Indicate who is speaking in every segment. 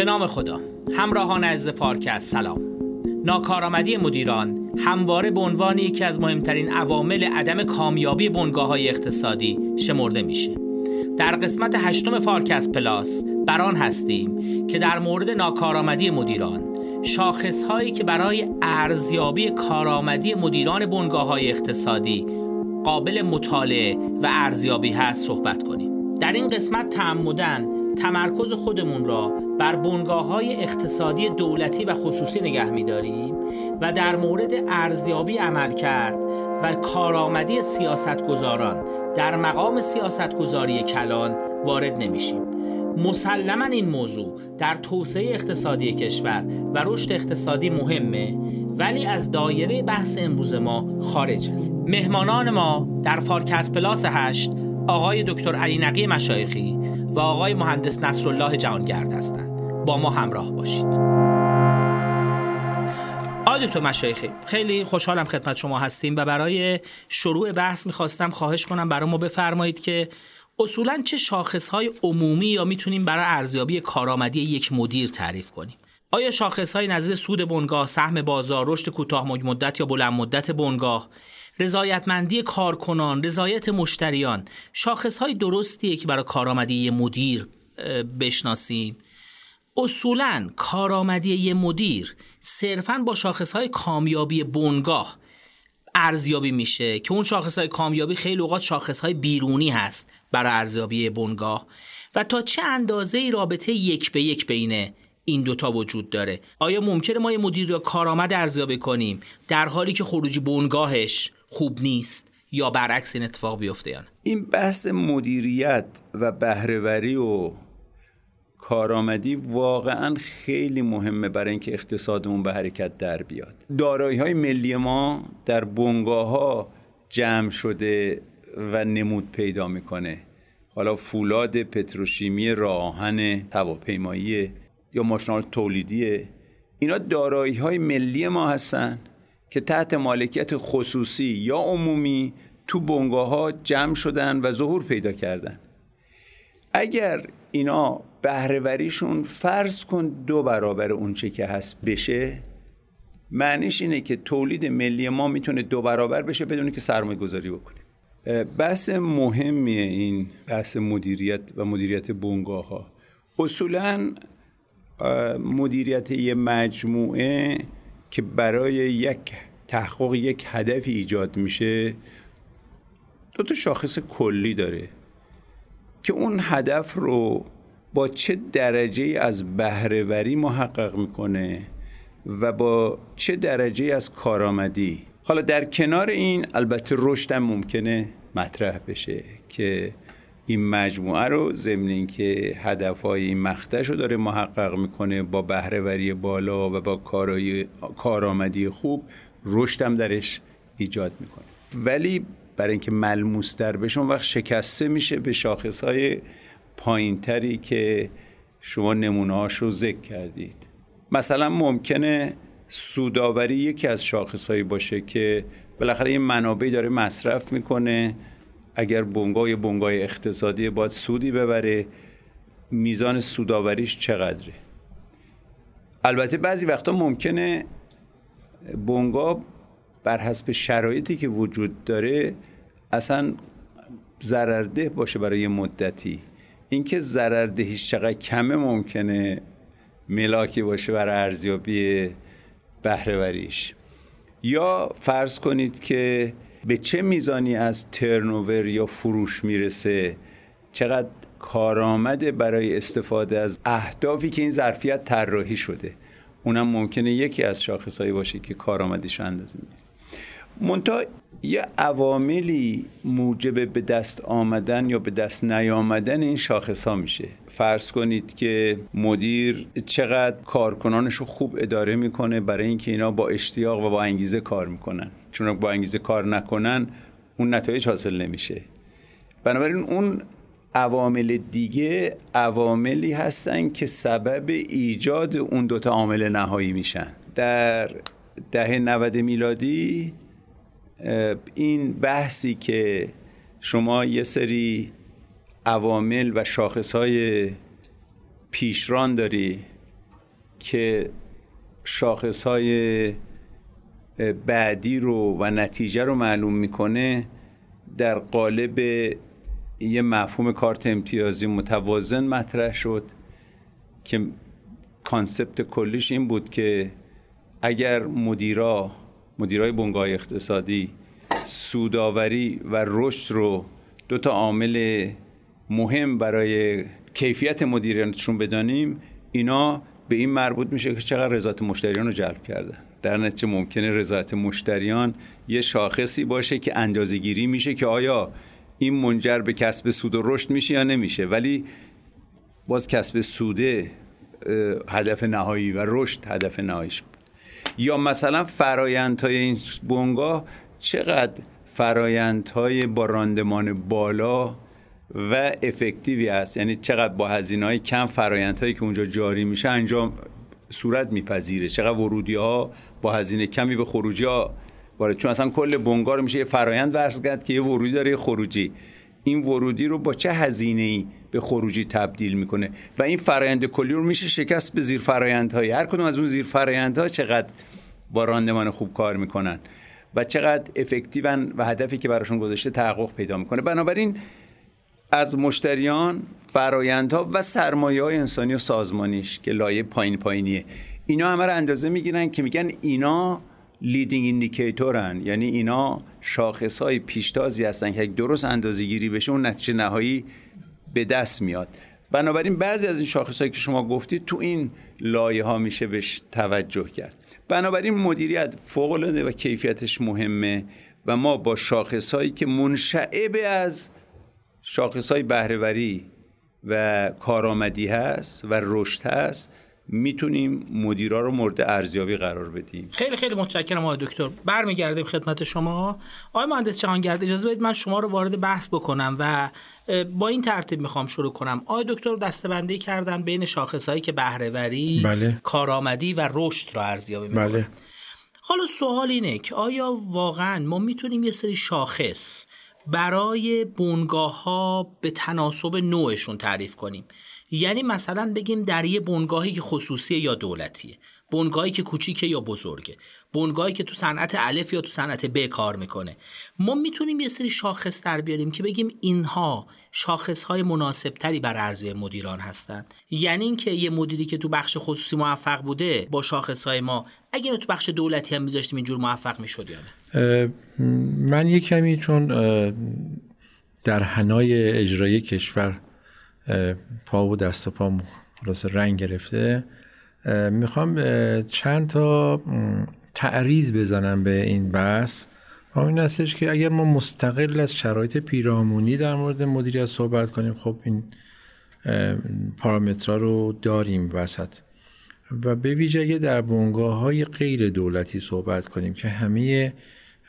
Speaker 1: به نام خدا. همراهان عزیز فارکست سلام. ناکارآمدی مدیران همواره به عنوان یکی از مهمترین عوامل عدم کامیابی بنگاه های اقتصادی شمرده میشه. در قسمت هشتم فارکست پلاس بر آن هستیم که در مورد ناکارآمدی مدیران شاخص هایی که برای ارزیابی کارآمدی مدیران بنگاه های اقتصادی قابل مطالعه و ارزیابی هست صحبت کنیم. در این قسمت تعمداً تمرکز خودمون را بر بنگاه های اقتصادی دولتی و خصوصی نگه می‌داریم و در مورد ارزیابی عمل کرد و کارآمدی سیاستگزاران در مقام سیاستگذاری کلان وارد نمیشیم. مسلما این موضوع در توسعه اقتصادی کشور و رشد اقتصادی مهمه ولی از دایره بحث امروز ما خارج است. مهمانان ما در فارکس پلاس هشت آقای دکتر علی نقی مشایخی و آقای مهندس نصرالله جهانگرد هستند. با ما همراه باشید. آقای دکتر مشایخی خیلی خوشحالم خدمت شما هستیم و برای شروع بحث می‌خواستم خواهش کنم برای ما بفرمایید که اصولا چه شاخصهای عمومی یا می‌تونیم برای ارزیابی کارآمدی یک مدیر تعریف کنیم؟ آیا شاخصهای نظیر سود بنگاه، سهم بازار، رشد کوتاه مدت یا بلند مدت بنگاه، رضایتمندی کارکنان، رضایت مشتریان، شاخصهای درستیه که برای کارآمدی یک مدیر بشناسیم؟ اصولا کارآمدی یک مدیر صرفا با شاخصهای کامیابی بنگاه ارزیابی میشه که اون شاخصهای کامیابی خیلی اوقات شاخصهای بیرونی هست برای ارزیابی بنگاه. و تا چه اندازه ای رابطه یک به یک بین این دوتا وجود داره؟ آیا ممکنه ما یه مدیر یا کارآمد ارزیابی کنیم در حالی که خروجی بنگاهش خوب نیست یا برعکس این اتفاق بیفته یا
Speaker 2: این بحث مدیریت و بهرهوری و کارآمدی واقعا خیلی مهمه برای اینکه اقتصادمون به حرکت در بیاد. دارایی های ملی ما در بنگاه ها جمع شده و نمود پیدا می‌کنه. حالا فولاد پتروشیمی راهن هواپیمایی یا ماشینال تولیدی. اینا دارایی های ملی ما هستن. که تحت مالکیت خصوصی یا عمومی تو بنگاه ها جمع شدن و ظهور پیدا کردن. اگر اینا بهرهوریشون فرض کن دو برابر اونچه که هست بشه معنیش اینه که تولید ملی ما می‌تونه دو برابر بشه بدون که سرمایه گذاری بکنیم بحث مهمیه این بحث مدیریت و مدیریت بنگاه ها اصولا مدیریت یه مجموعه که برای یک تحقق یک هدفی ایجاد میشه دو تا شاخص کلی داره که اون هدف رو با چه درجه از بهرهوری محقق می‌کنه و با چه درجه از کارآمدی. حالا در کنار این البته رشد ممکنه مطرح بشه که این مجموعه رو ضمن اینکه هدفهای این مقطعش رو داره محقق می‌کنه با بهرهوری بالا و با کارای کارآمدی خوب رشدم درش ایجاد می‌کنه. ولی برای اینکه ملموس در بشه وقت شکسته میشه به شاخصهای پایینتری که شما نمونه رو ذکر کردید. مثلا ممکنه سوداوری یکی از شاخصهایی باشه که بالاخره این منابعی داره مصرف می‌کنه اگر بنگاه بنگاه اقتصادی باید سودی ببره میزان سوداوریش چقدره؟ البته بعضی وقتا ممکنه بنگاه بر حسب شرایطی که وجود داره اصلا ضررده باشه برای مدتی. اینکه ضرردهیش چقدر کمه ممکنه ملاکی باشه برای ارزیابی بهرهوریش. یا فرض کنید که به چه میزانی از ترنوور یا فروش می‌رسه؟ چقدر کارآمده برای استفاده از اهدافی که این ظرفیت طراحی شده؟ اونم ممکنه یکی از شاخصهایی باشه که کارآمدیش اندازه میده منتها یه عواملی موجب به دست آمدن یا به دست نیامدن این شاخص ها میشه. فرض کنید که مدیر چقدر کارکنانش رو خوب اداره می‌کنه برای اینکه اینا با اشتیاق و با انگیزه کار می‌کنن. چون با انگیزه کار نکنن اون نتایج حاصل نمیشه. بنابراین اون عوامل دیگه عواملی هستن که سبب ایجاد اون دوتا عامل نهایی میشن. در دهه 90 میلادی این بحثی که شما یه سری عوامل و شاخصهای پیشران داری که شاخص های بعدی رو و نتیجه رو معلوم می‌کنه در قالب یه مفهوم کارت امتیازی متوازن مطرح شد که کانسپت کلیش این بود که اگر مدیرا مدیرای بنگاه اقتصادی سوداوری و رشد رو دو تا عامل مهم برای کیفیت مدیریتشون بدانیم اینا به این مربوط میشه که چقدر رضایت مشتریان رو جلب کردن در نتیجه ممکنه رضایت مشتریان یه شاخصی باشه که اندازه گیری میشه که آیا این منجر به کسب سود و رشد میشه یا نمیشه. ولی باز کسب سوده هدف نهایی و رشد هدف نهاییش یا مثلا فرایندهای این بنگاه چقدر فرایندهای با راندمان بالا و افکتیوی است یعنی چقدر با هزینه های کم فرایندهایی که اونجا جاری میشه انجام صورت میپذیره؟ چقدر ورودی ها با هزینه کمی به خروجی ها وارد چون اصلا کل بنگار میشه یه فرایند ورز که یه ورودی داره یه خروجی. این ورودی رو با چه هزینه ای به خروجی تبدیل می‌کنه؟ و این فرایند کلی رو میشه شکست به زیر فرایندهای. هر کدوم از اون زیر فرایندها چقدر با راندمان خوب کار می‌کنن و چقدر افکتیون و هدفی که براشون گذاشته تحقق پیدا می‌کنه. بنابراین از مشتریان فرایندها و سرمایه های انسانی و سازمانیش که لایه پایین پایینیه اینا همه رو اندازه می‌گیرن که میگن اینا leading indicator ن یعنی اینا شاخص های پیشتازی هستن که درست اندازه گیری بشه اون نتیجه نهایی به دست میاد. بنابراین بعضی از این شاخص هایی که شما گفتید تو این لایه ها میشه بهش توجه کرد. بنابراین مدیریت فوق العاده و کیفیتش مهمه و ما با شاخص هایی که منشعب از شاخص های بهرهوری و کارآمدی هست و رشد هست می‌تونیم مدیرا رو مورد ارزیابی قرار بدیم.
Speaker 1: خیلی خیلی متشکرم آقای دکتر. برمیگردیم خدمت شما. آقای مهندس جهانگرد اجازه بدید من شما رو وارد بحث بکنم و با این ترتیب می‌خوام شروع کنم. آقای دکتر دستبندی کردن بین شاخصهایی که بهرهوری
Speaker 3: بله.
Speaker 1: کارآمدی و رشد رو ارزیابی می‌کنن
Speaker 3: بله.
Speaker 1: حالا سوال اینه که آیا واقعا ما می‌تونیم یه سری شاخص برای بنگاه ها به تناسب نوعشون تعریف کنیم. یعنی مثلا بگیم در یه بنگاهی که خصوصی یا دولتیه. بنگاهی که کوچیکه یا بزرگه. بنگاهی که تو صنعت الف یا تو صنعت ب کار می‌کنه. ما می‌تونیم یه سری شاخص در بیاریم که بگیم اینها شاخص های مناسب تری بر عرضه مدیران هستند. یعنی اینکه یه مدیری که تو بخش خصوصی موفق بوده با شاخص های ما اگر تو بخش دولتی هم میذاشتیم اینجور موفق می‌شد یا
Speaker 3: نه؟ من یه کمی چون در حنای اجرایی کشور پا و دست و پا رنگ گرفته می‌خوام چند تا تعریض بزنم به این بحث. و این هستش که اگر ما مستقل از شرایط پیرامونی در مورد مدیریت صحبت کنیم خب این پارامترها رو داریم وسط. و به ویژه در بنگاه های غیر دولتی صحبت کنیم که همه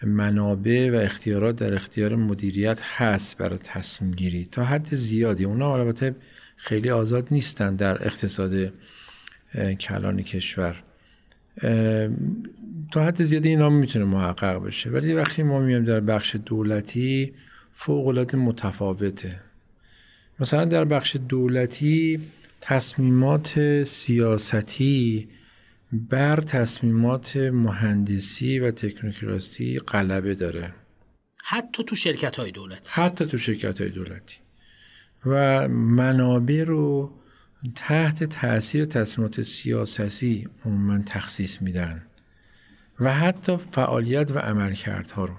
Speaker 3: منابع و اختیارات در اختیار مدیریت هست برای تصمیم گیری تا حد زیادی اونا البته خیلی آزاد نیستن در اقتصاد کلان کشور. تا حد زیادی اینا می‌تونه محقق بشه. ولی وقتی ما میایم در بخش دولتی فوق العاده متفاوته. مثلا در بخش دولتی تصمیمات سیاستی بر تصمیمات مهندسی و تکنوکراسی غلبه داره.
Speaker 1: حتی تو شرکت های دولتی.
Speaker 3: حتی تو شرکت های دولتی. و منابع رو تحت تاثیر تصمیمات سیاسی عموما تخصیص میدن و حتی فعالیت و عملکردها رو.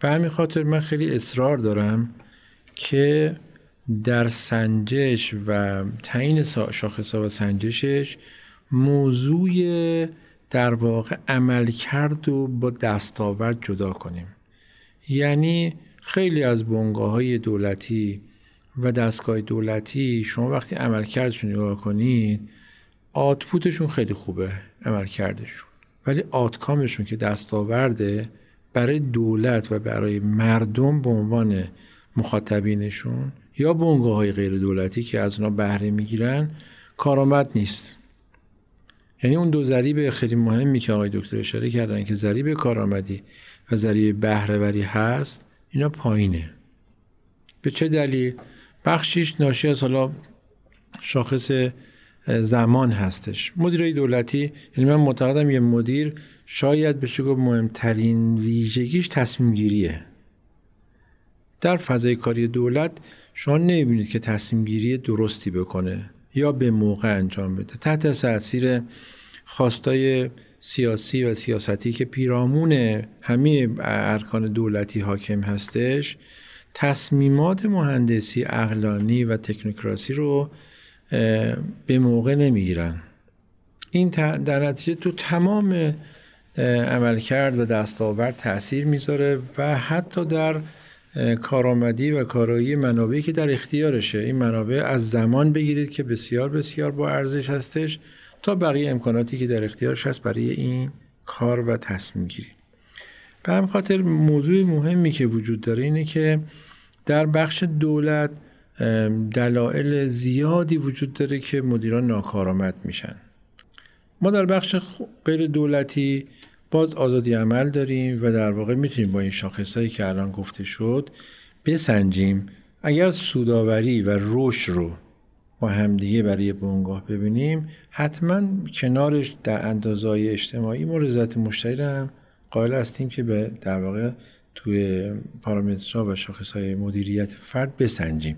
Speaker 3: به همین خاطر من خیلی اصرار دارم که در سنجش و تعیین شاخصها و سنجشش موضوع در واقع عملکرد و با دستاورد جدا کنیم. یعنی خیلی از بنگاه های دولتی و دستگاه دولتی شما وقتی عملکردشون نگاه کنید آتپوتشون خیلی خوبه عملکردشون. ولی آتکامشون که دستاورده برای دولت و برای مردم به عنوان مخاطبینشون یا بنگاه های غیر دولتی که از اونا بهره می‌گیرن کارآمد نیست. یعنی اون دو ذریب خیلی مهمی که آقای دکتر اشاره کردن که ذریب کارآمدی و ذریب بهرهوری هست اینا پایینه. به چه دلیل؟ بخشیش ناشی از حالا شاخص زمان هستش. مدیرای دولتی یعنی من معتقدم یه مدیر شاید بشه گفت مهمترین ویژگیش تصمیم گیریه. در فضای کاری دولت شما نمی‌بینید که تصمیم گیری درستی بکنه یا به موقع انجام بده. تحت تاثیر خواستای سیاسی و سیاستی که پیرامون همه ارکان دولتی حاکم هستش تصمیمات مهندسی اقلانی و تکنوکراسی رو به موقع نمی‌گیرن. این در نتیجه تو تمام عملکرد و دستاورد تاثیر می‌ذاره و حتی در کارآمدی و کارایی منابعی که در اختیارشه. این منابع از زمان بگیرید که بسیار بسیار با ارزش هستش تا بقیه امکاناتی که در اختیارش هست برای این کار و تصمیم گیری. به هم خاطر موضوع مهمی که وجود داره اینه که در بخش دولت دلایل زیادی وجود داره که مدیران ناکارآمد میشن. ما در بخش غیر دولتی باز آزادی عمل داریم و در واقع می‌تونیم با این شاخصهایی که الان گفته شد بسنجیم. اگر سوداوری و رشد رو با همدیگه برای بنگاه ببینیم حتما کنارش در اندازهای اجتماعی ما رضایت مشتری هم قائل هستیم که به در واقع توی پارامترها و شاخصهای مدیریت فرد بسنجیم.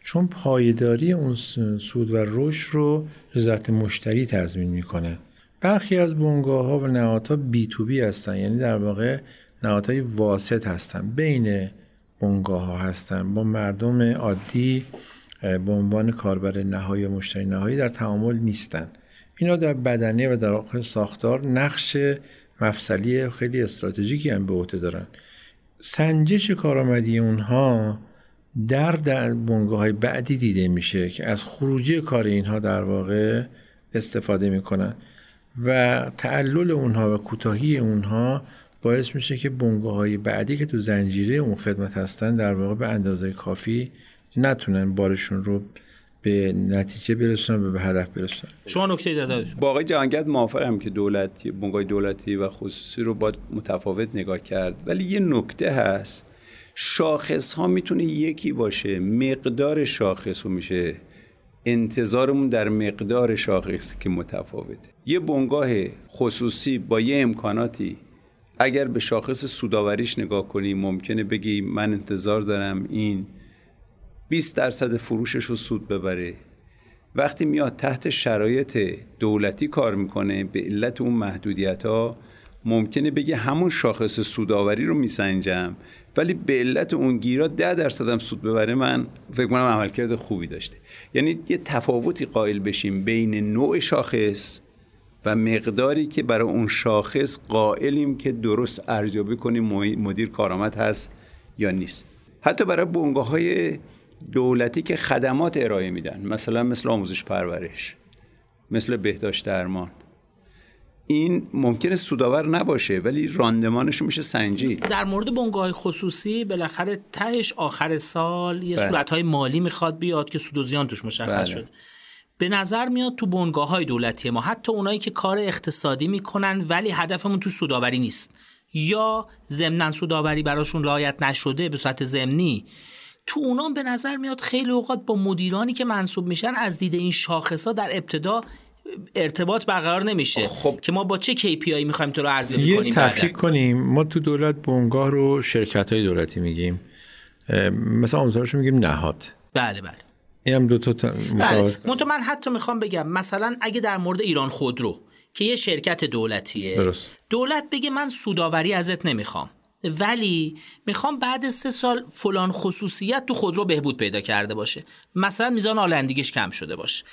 Speaker 3: چون پایداری اون سود و رشد رو رضایت مشتری تضمین می‌کنه. برخی از بنگاه ها و نهادها بی تو بی هستن یعنی در واقع نهادهای واسط هستن. بین بنگاه ها هستن. با مردم عادی به عنوان کاربر نهایی و مشتری نهایی در تعامل نیستن. اینا در بدنه و در ساختار نقش مفصلی خیلی استراتژیکی هم به عهده دارن. سنجش کارآمدی اونها در در بنگاه های بعدی دیده میشه که از خروجی کار اینها در واقع استفاده می‌کنن و تعلل اونها و کوتاهی اونها باعث میشه که بنگاه های بعدی که تو زنجیره اون خدمت هستن در واقع به اندازه کافی نتونن بارشون رو به نتیجه برسونن و به هدف برسونن
Speaker 1: شما نکته داده
Speaker 2: با آقای جهانگرد موافقم که دولتی بنگاه دولتی و خصوصی رو باید متفاوت نگاه کرد. ولی یه نکته هست. شاخص ها می‌تونه یکی باشه. مقدار شاخص رو میشه. انتظارمون در مقدار شاخص که متفاوته. یه بنگاه خصوصی با یه امکاناتی. اگر به شاخص سوداوریش نگاه کنی ممکنه بگی من انتظار دارم این 20 درصد فروشش رو سود ببره. وقتی میاد تحت شرایط دولتی کار می‌کنه به علت اون محدودیت ها ممکنه بگه همون شاخص سوداوری رو میسنجم. ولی به علت اون گیرا ده درصد هم سود ببره من فکر کنم عملکرد خوبی داشته. یعنی یه تفاوتی قائل بشیم بین نوع شاخص و مقداری که برای اون شاخص قائلیم که درست ارزیابی کنیم مدیر کارآمد هست یا نیست. حتی برای بنگاه های دولتی که خدمات ارائه میدن مثلا مثل آموزش پرورش مثل بهداشت درمان این ممکنه سودآور نباشه ولی راندمانش میشه سنجید
Speaker 1: در مورد بنگاه خصوصی بالاخره تهش آخر سال یه بله. صورتهای مالی می‌خواد بیاد که سود و زیان توش مشخص بله. شد به نظر میاد تو بنگاه های دولتی ما حتی اونایی که کار اقتصادی می‌کنن ولی هدفمون تو سوداوری نیست یا ضمن سوداوری براشون رعایت نشده به صورت ضمنی تو اونام به نظر میاد خیلی اوقات با مدیرانی که منصوب میشن از دید این شاخص ها در ابتدا ارتباط برقرار نمیشه. خب. که ما با چه KPI می‌خوایم تو رو ارزیابی کنیم
Speaker 3: یه تفکیک کنیم. ما تو دولت بنگاه رو شرکت های دولتی میگیم. مثلا آموزش میگیم نهاد.
Speaker 1: بله بله.
Speaker 3: این هم دو تا
Speaker 1: بله. من حتی می‌خوام بگم مثلا اگه در مورد ایران خودرو که یه شرکت دولتیه
Speaker 3: درست.
Speaker 1: دولت بگه من سوداوری ازت نمی‌خوام. ولی می‌خوام بعد سه سال فلان خصوصیت تو خودرو بهبود پیدا کرده باشه. مثلا میزان آلندگیش کم شده باشه.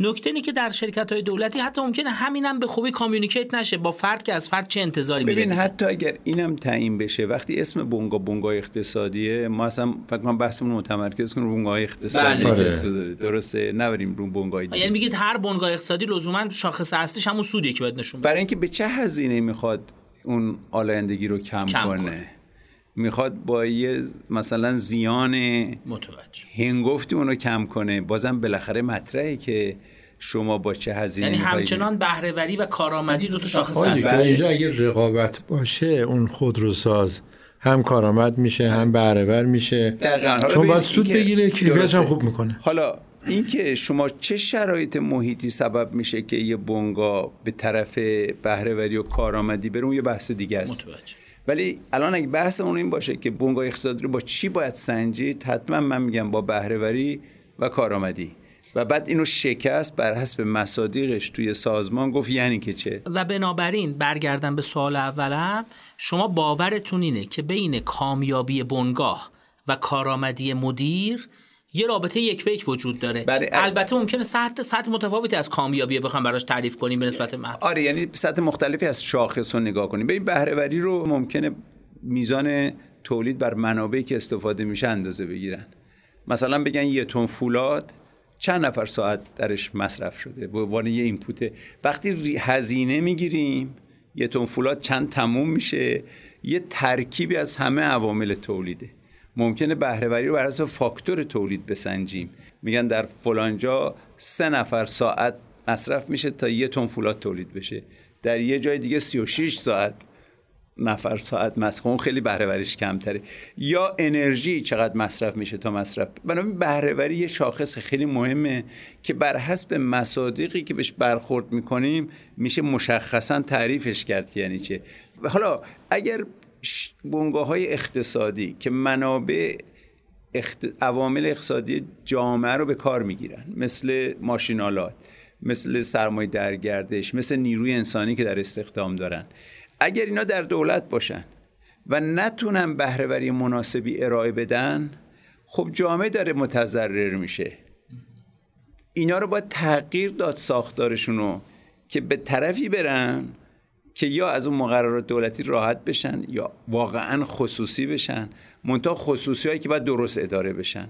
Speaker 1: نکته اینه که در شرکت های دولتی حتی ممکنه همینم به خوبی کامیونیکیت نشه با فرد که از فرد چه انتظاری
Speaker 2: ببین حتی اگر اینم تعیین بشه وقتی اسم بونگا بونگا اقتصادیه ما اصلا فکر کنم بحثمون متمرکز کنیم رو بونگا اقتصادی. بله. درسته نبریم رو بونگای
Speaker 1: یعنی میگید هر بونگا اقتصادی لزوما شاخص اصلیش همون سودی که باید نشون
Speaker 2: برای اینکه به چه هزینه می‌خواد اون آلایندگی رو کم, کم کنه. کنه. می‌خواد با یه مثلا زیان
Speaker 1: متوجه.
Speaker 2: هنگفتی اونو کم کنه. بازم بالاخره مطرحه که شما با چه هزینه
Speaker 1: یعنی همچنان بهرهوری و کارآمدی دو تا شاخص هست
Speaker 3: اینجا اگه رقابت باشه اون خودروساز هم کارآمد میشه هم بهرهور میشه. چون باید سود بگیره کیفیتش هم خوب می‌کنه.
Speaker 2: حالا اینکه شما چه شرایط محیطی سبب میشه که یه بنگاه به طرف بهرهوری و کارآمدی بره اون یه بحث دیگه است.
Speaker 1: متوجه.
Speaker 2: ولی الان اگه بحث اون این باشه که بنگاه اقتصادی رو با چی باید سنجید حتما من میگم با بهرهوری و کارآمدی. و بعد اینو شکست بر حسب مصادیقش توی سازمان گفت یعنی که چه؟
Speaker 1: و بنابراین برگردم به سوال اولم شما باورتون اینه که بین کامیابی بنگاه و کارآمدی مدیر یه رابطه یک به یک وجود داره.
Speaker 2: بله.
Speaker 1: البته ممکنه سطح سطح متفاوتی از کامیابی بخوام براش تعریف کنیم به نسبت محل
Speaker 2: آره یعنی سطح مختلفی از شاخص رو نگاه کنیم. ببین بهرهوری رو ممکنه میزان تولید بر منابعی که استفاده میشه اندازه بگیرن. مثلا بگن یه تن فولاد چند نفر ساعت درش مصرف شده؟ به عنوان یه اینپوته وقتی هزینه می‌گیریم یه تن فولاد چند تموم میشه؟ یه ترکیبی از همه عوامل تولیده. ممکنه بهرهوری رو بر اساس فاکتور تولید بسنجیم. میگن در فلانجا سه نفر ساعت مصرف میشه تا یه تن فولاد تولید بشه. در یه جای دیگه 36 ساعت نفر ساعت مصرف. اون خیلی بهرهوریش کمتره. یا انرژی چقدر مصرف میشه تا مصرف. بنابراین بهرهوری یه شاخص خیلی مهمه که بر حسب مصادیقی که بهش برخورد می‌کنیم میشه مشخصا تعریفش کرد یعنی چه. حالا اگر بنگاه های اقتصادی که منابع اخت... عوامل اقتصادی جامعه رو به کار می‌گیرن. مثل ماشینالات مثل سرمایه در گردش مثل نیروی انسانی که در استخدام دارن. اگر اینا در دولت باشن و نتونن بهرهوری مناسبی ارائه بدن خب جامعه داره متضرر میشه. اینا رو باید تغییر داد ساختارشون رو که به طرفی برن که یا از اون مقررات دولتی راحت بشن یا واقعا خصوصی بشن منتها خصوصی هایی که باید درست اداره بشن.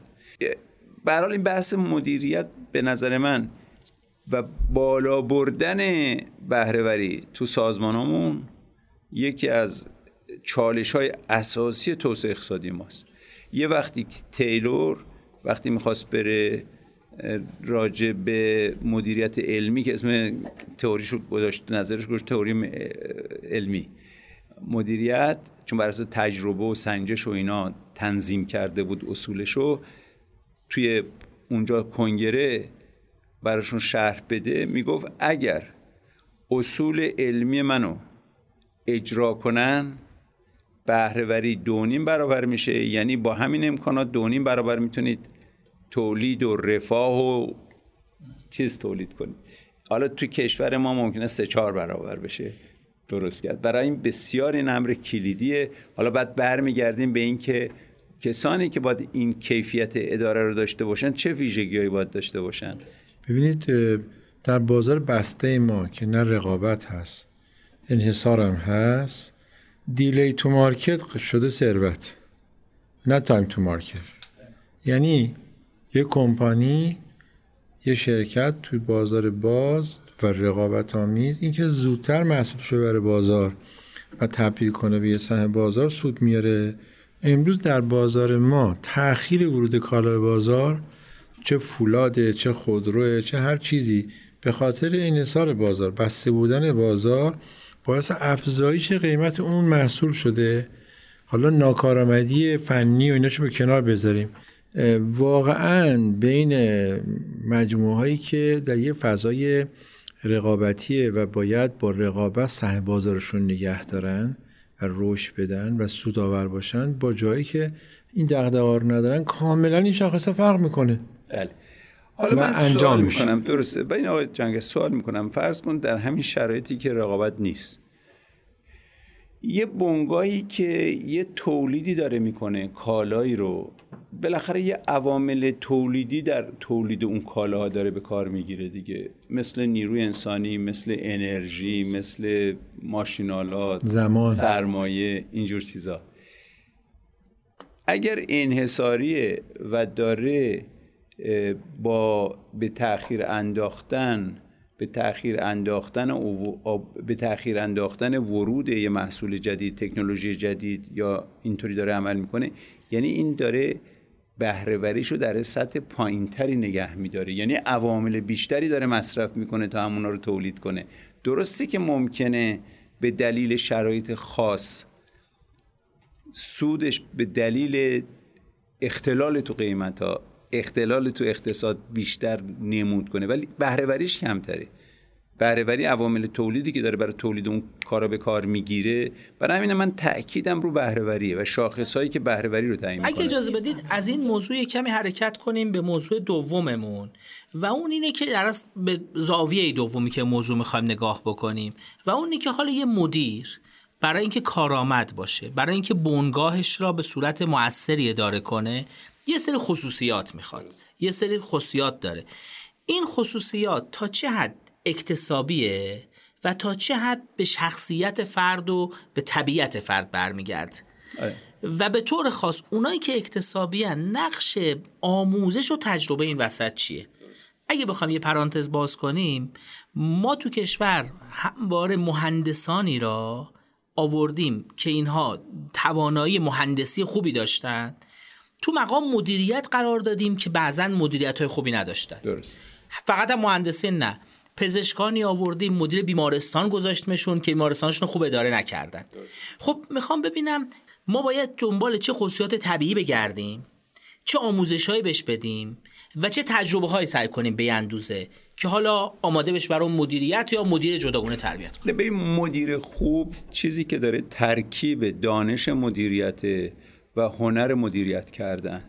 Speaker 2: به هر حال این بحث مدیریت به نظر من و بالا بردن بهرهوری تو سازمانامون یکی از چالش های اساسی توسعه اقتصادی ماست. یه وقتی تیلور وقتی می‌خواست بره راجع به مدیریت علمی که اسم تئوریش گذاشت نظرش گذاشت تئوری علمی. مدیریت چون بر اساس تجربه و سنجش و اینا تنظیم کرده بود اصولشو توی اونجا کنگره براشون شرح بده می‌گفت اگر اصول علمی منو اجرا کنن بهرهوری دونیم برابر میشه یعنی با همین امکانات دونیم برابر می‌تونید تولید و رفاه و چیز تولید کنید حالا توی کشور ما ممکنه سه چهار برابر بشه. درست کرد. برای این بسیار این امر کلیدیه. حالا بعد برمیگردیم به این که کسانی که باید این کیفیت اداره رو داشته باشن چه ویژگیهایی باید داشته باشن؟
Speaker 3: ببینید در بازار بسته ما که نه رقابت هست انحصار هم هست delay to market شده ثروت. نه time to market. یعنی یه کمپانی یه شرکت توی بازار باز و رقابت آمیز. اینکه زودتر محصولش بره بازار و تبدیل کنه به یه سهم بازار سود میاره. امروز در بازار ما تأخیر ورود کالا بازار چه فولاده چه خودروه چه هر چیزی به خاطر انحصار بازار بسته بودن بازار باعث افزایش قیمت اون محصول شده. حالا ناکارآمدی فنی و ایناشو به کنار بذاریم. واقعا بین مجموعه هایی که در یه فضای رقابتیه و باید با رقابت سهم بازارشون نگه دارن و رشد بدن و سودآور باشن با جایی که این دغدغه رو ندارن کاملا این شاخصه فرق می‌کنه.
Speaker 2: بله. حالا من انجام سوال می‌کنم. درسته. بین آقای جنگ سوال می‌کنم. فرض کن در همین شرایطی که رقابت نیست. یه بنگاهی که یه تولیدی داره می‌کنه کالایی رو بالاخره یه عوامل تولیدی در تولید اون کالاها داره به کار می‌گیره دیگه. مثل نیروی انسانی مثل انرژی مثل ماشینالات
Speaker 3: زمان.
Speaker 2: سرمایه اینجور چیزا. اگر انحصاریه و داره با به تاخیر انداختن به تاخیر انداختن به تاخیر انداختن ورود یه محصول جدید تکنولوژی جدید یا اینطوری داره عمل می‌کنه یعنی این داره بهرهوریش رو در سطح پایینتری نگه میداره. یعنی عوامل بیشتری داره مصرف می‌کنه تا همونا رو تولید کنه. درسته که ممکنه به دلیل شرایط خاص سودش به دلیل اختلال تو قیمت ها اختلال تو اقتصاد بیشتر نمود کنه ولی بهرهوریش کمتره. بهرهوری عوامل تولیدی که داره برای تولید اون کارا به کار می‌گیره برای همین من تاکیدم رو بهرهوریه و شاخصهایی که بهرهوری رو تعیین
Speaker 1: اگه اجازه بدید از این موضوع کمی حرکت کنیم به موضوع دوممون. و اون اینه که در به زاویه دومی که موضوع می‌خوایم نگاه بکنیم. و اون اینه که حالا یه مدیر برای اینکه کارآمد باشه برای اینکه بنگاهش را به صورت موثری اداره کنه یه سری خصوصیات می‌خواد. یه سری خصوصیات داره. این خصوصیات تا چه حد اکتسابیه و تا چه حد به شخصیت فرد و به طبیعت فرد برمیگرد. آره. و به طور خاص اونایی که اکتسابی نقش آموزش و تجربه این وسط چیه؟ اگه بخوام یه پرانتز باز کنیم ما تو کشور همواره مهندسانی را آوردیم که اینها توانایی مهندسی خوبی داشتن تو مقام مدیریت قرار دادیم که بعضا مدیریت های خوبی نداشتن.
Speaker 2: درست.
Speaker 1: فقط هم مهندسی نه. پزشکانی آوردیم مدیر بیمارستان گذاشتمشون که بیمارستانشون خوب اداره نکردن. خب می‌خوام ببینم ما باید دنبال چه خصوصیات طبیعی بگردیم؟ چه آموزشهایی بهش بدیم؟ و چه تجربه هایی سعی کنیم به اندوزه که حالا آماده بش برای مدیریت یا مدیر جداگونه تربیت
Speaker 2: کنیم به مدیر خوب چیزی که داره ترکیب دانش مدیریت و هنر مدیریت کردن.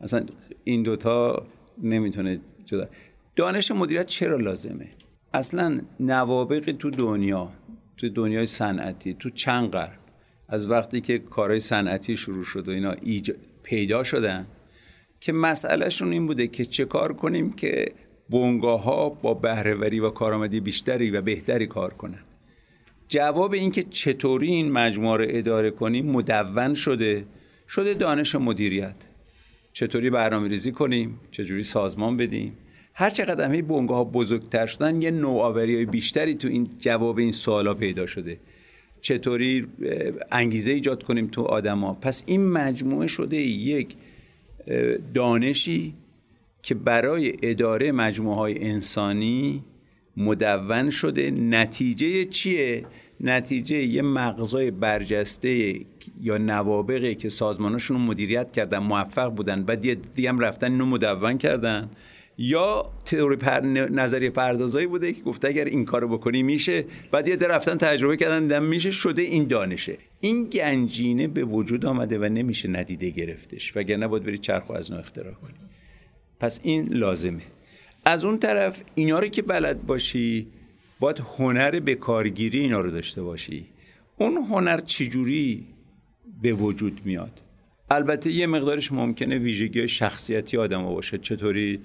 Speaker 2: اصلا این دوتا نمی‌تونه جدا. دانش مدیریت چرا لازمه؟ اصلا نوابق تو دنیا تو دنیای صنعتی تو چند قرن از وقتی که کارهای صنعتی شروع شد و اینا پیدا شدن که مسئلهشون این بوده که چه کار کنیم که بونگاه ها با بهرهوری و کارآمدی بیشتری و بهتری کار کنن. جواب این که چطوری این مجموعه رو اداره کنیم مدون شده شده دانش مدیریت. چطوری برنامه ریزی کنیم چجوری سازمان بدیم. هر چقدر همه بونگاه ها بزرگتر شدن یه نوآوری های بیشتری تو این جواب این سوالا پیدا شده. چطوری انگیزه ایجاد کنیم تو آدما پس این مجموعه شده یک دانشی که برای اداره مجموعه های انسانی مدون شده. نتیجه چیه؟ نتیجه یه مغزای برجسته یا نوابقی که سازماناشون رو مدیریت کردن موفق بودن بعد دیگه هم رفتن اینو مدون کردن. یا تئوری پر... نظریه پردازایی بوده که گفته اگر این کارو بکنی میشه. بعد یه رفتن تجربه کردن دیدن میشه شده این دانشه. این گنجینه به وجود آمده و نمیشه ندیده گرفتش. وگرنه باید بری چرخ از نو اختراع کنی. پس این لازمه. از اون طرف اینا رو که بلد باشی باید هنر به کارگیری اینا رو داشته باشی. اون هنر چجوری به وجود میاد؟ البته یه مقدارش ممکنه ویژگی شخصیتی آدم باشه. چطوری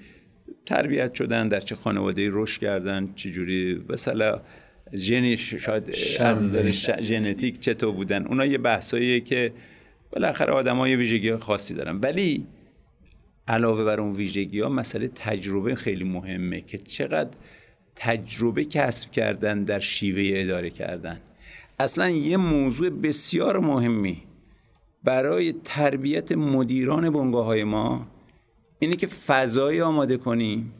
Speaker 2: تربیت شدن در چه خانواده رشد کردن چجوری مثلا ژنی شاید از نظر ژنتیک چطور بودن؟ اونا یه بحثاییه که بالاخره آدم‌ها یه ویژگی خاصی دارن. ولی علاوه بر اون ویژگی ها مسئله تجربه خیلی مهمه که چقدر تجربه کسب کردن در شیوه اداره کردن. اصلا یه موضوع بسیار مهمی برای تربیت مدیران بنگاه های ما اینه که فضایی آماده کنیم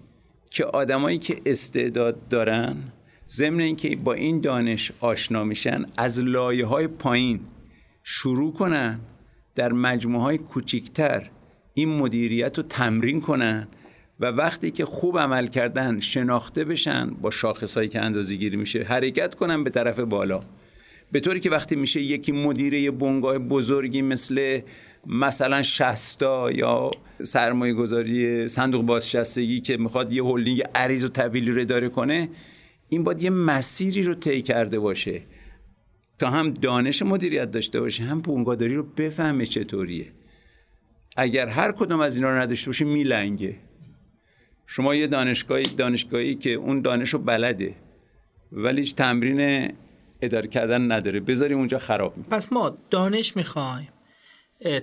Speaker 2: که آدمایی که استعداد دارن ضمن اینکه با این دانش آشنا میشن از لایه های پایین شروع کنن در مجموعه های کوچیکتر این مدیریت رو تمرین کنن و وقتی که خوب عمل کردن شناخته بشن با شاخصهایی که اندازه گیری میشه حرکت کنن به طرف بالا. به طوری که وقتی میشه یکی مدیره بنگاه بزرگی مثل مثلا شستا یا سرمایه گذاری صندوق بازنشستگی که می‌خواد یه هلدینگ عریض و طویلی رو اداره کنه این باید یه مسیری رو طی کرده باشه تا هم دانش مدیریت داشته باشه هم بنگاهداری رو بفهمه چطوریه. اگر هر کدوم از اینا رو نداشته باشه میلنگه. شما یه دانشگاهی دانشگاهی که اون دانش رو بلده ولی تمرین اداره کردن نداره بذاریم اونجا خراب
Speaker 1: می. پس ما دانش می‌خوایم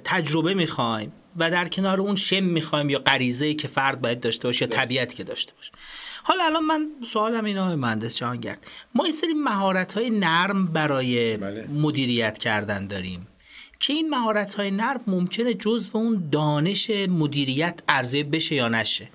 Speaker 1: تجربه می‌خوایم و در کنار اون شم می‌خوایم یا غریزه که فرد باید داشته باشه یا طبیعتی که داشته باشه حالا الان من سوالم اینا مهندس جهانگرد ما یه سری مهارت های نرم برای بله. مدیریت کردن داریم که این مهارت های نرم ممکنه جزو اون دانش مدیریت عرضه بشه یا نشه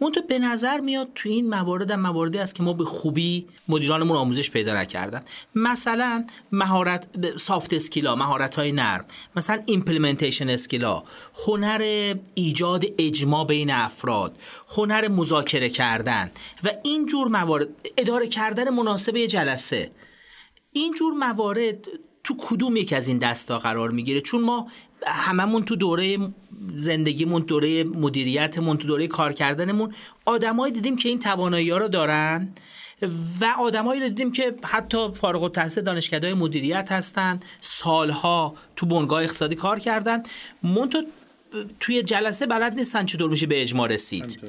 Speaker 1: منتها به نظر میاد تو این موارد هم مواردی است که ما به خوبی مدیرانمون آموزش پیدا نکردن. مثلا مهارت soft skill ا مهارت های نرم مثلا implementation skill ا هنر ایجاد اجماع بین افراد هنر مذاکره کردن و این جور موارد اداره کردن مناسب جلسه. این جور موارد تو کدوم یک از این دستا قرار می‌گیره؟ چون ما هممون تو دوره زندگیمون دوره مدیریتمون تو دوره کار کردنمون آدمایی دیدیم که این توانایی ها رو دارن و آدمایی رو دیدیم که حتی فارغ التحصیل دانشکده مدیریت هستن سالها تو بنگاه اقتصادی کار کردن. منتها توی جلسه بلد نیستن چطور میشه به اجماع رسید.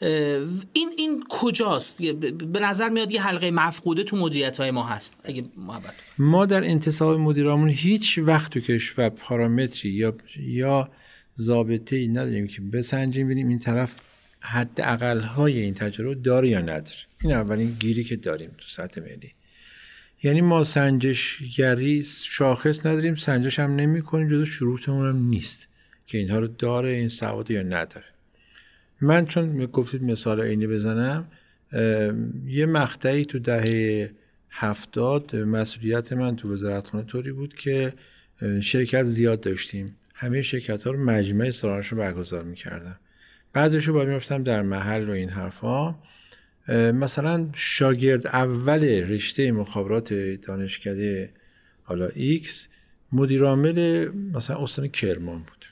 Speaker 1: این این کجاست؟ به نظر میاد یه حلقه مفقوده تو مدیریت های ما هست. اگه محبت
Speaker 3: ما در انتصاب مدیرامون هیچ وقت تو کشور پارامتری یا یا ضابطه ای نداریم که بسنجیم ببینیم این طرف حد اقل های این تجربه داره یا نداره. این اولین گیری که داریم تو سطح ملی. یعنی ما سنجشگری شاخص نداریم سنجش هم نمی کنیم جزو شروطمون هم نیست که اینها رو داره این سواد یا نداره. من چون گفتید مثال عینی بزنم یه مقطعی تو دهه هفتاد مسئولیت من تو وزارت خانه طوری بود که شرکت زیاد داشتیم. همه شرکت ها رو مجمع سرانش رو برگزار می‌کردم بعضیش رو باید می‌رفتم در محل و این حرفا. مثلا شاگرد اول رشته مخابرات دانشکده حالا X مدیرعامل مثلا استان کرمان بود.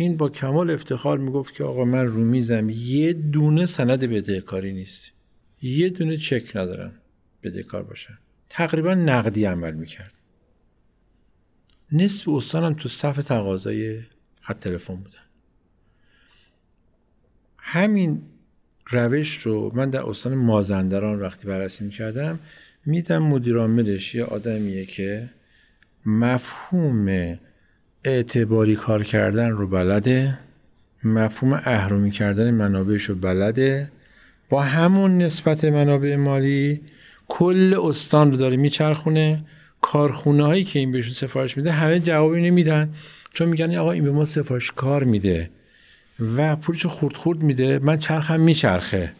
Speaker 3: این با کمال افتخار می‌گفت که آقا من رو میزم. یه دونه سند بدهکاری نیست. یه دونه چک ندارم بدهکار باشن. تقریبا نقدی عمل می‌کرد. نصف استانم تو صف تقاضای خط تلفن بودن. همین روش رو من در استان مازندران وقتی بررسی می‌کردم میدم مدیرعاملش یه آدمیه که مفهوم اعتباری کار کردن رو بلده مفهوم اهرمی کردن منابعش رو بلده. با همون نسبت منابع مالی کل استان رو داره میچرخونه. کارخونه هایی که این بهشون سفارش میده همه جواب اینو میدن چون میگن آقا این به ما سفارش کار میده. و پولش خورد خورد میده. من چرخم میچرخه.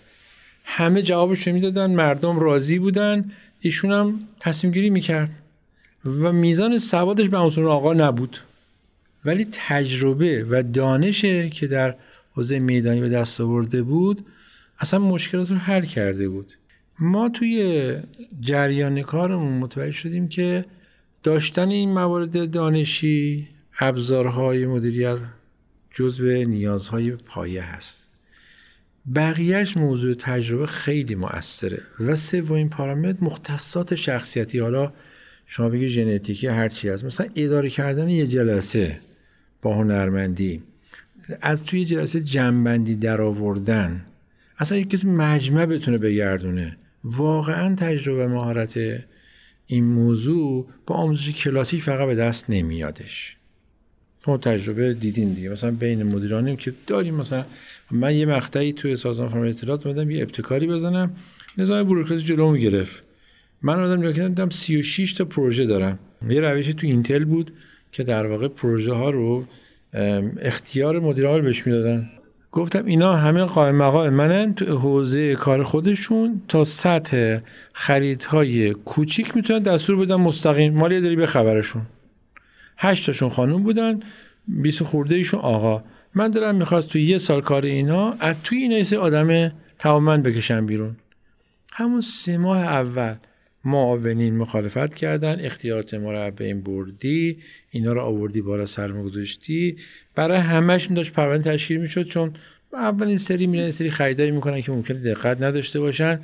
Speaker 3: همه جوابش رو می‌دادن. مردم راضی بودن. ایشون هم تصمیم گیری می‌کرد. و میزان سوادش به اون آقا نبود. ولی تجربه و دانش که در حوزه میدانی به دست آورده بود اصلا مشکلات رو حل کرده بود. ما توی جریان کارمون متوجه شدیم که داشتن این موارد دانشی ابزارهای مدیریت جزو نیازهای پایه هست. بقیهش موضوع تجربه خیلی مؤثره و سومین پارامتر مختصات شخصیتی. حالا شما بگی ژنتیکی هر چی هست. مثلا اداره کردن یه جلسه. با هنرمندی. از توی جلسه جنبندی در آوردن اصلا یک کسی مجمع بتونه بگردونه. واقعا تجربه مهارت این موضوع با آموزش کلاسیک فقط به دست نمیادش. ما تجربه دیدیم دیگه. مثلا بین مدیرانیم که داریم مثلا من یه مقطعی توی سازمان فرمان اطلاعات اومدم یه ابتکاری بزنم نظام بوروکراسی جلومو گرفت. من اومدم نگاه کردم 36 تا پروژه دارم. یه روشی تو اینتل بود. که در واقع پروژه ها رو اختیار مدیر بهش می‌دادن. گفتم اینا همه قائم مقام منن تو حوزه کار خودشون تا سطح خریدهای کوچیک می‌تونن دستور بدن مستقیم. مالی داری به خبرشون. هشت تاشون خانوم بودن 20 خورده ایشون آقا. من دارم می‌خواست تو یه سال کار اینا از توی اینا یه آدم تماما بکشن بیرون. همون سه ماه اول. معاونین مخالفت کردن اختیارات این بردی اینا رو آوردی بالا سرما گذاشتی. برای همهشون داشت پرونده تشکیل می‌شد چون اولین سری میرن سری خریدایی می‌کنن که ممکنه دقت نداشته باشن.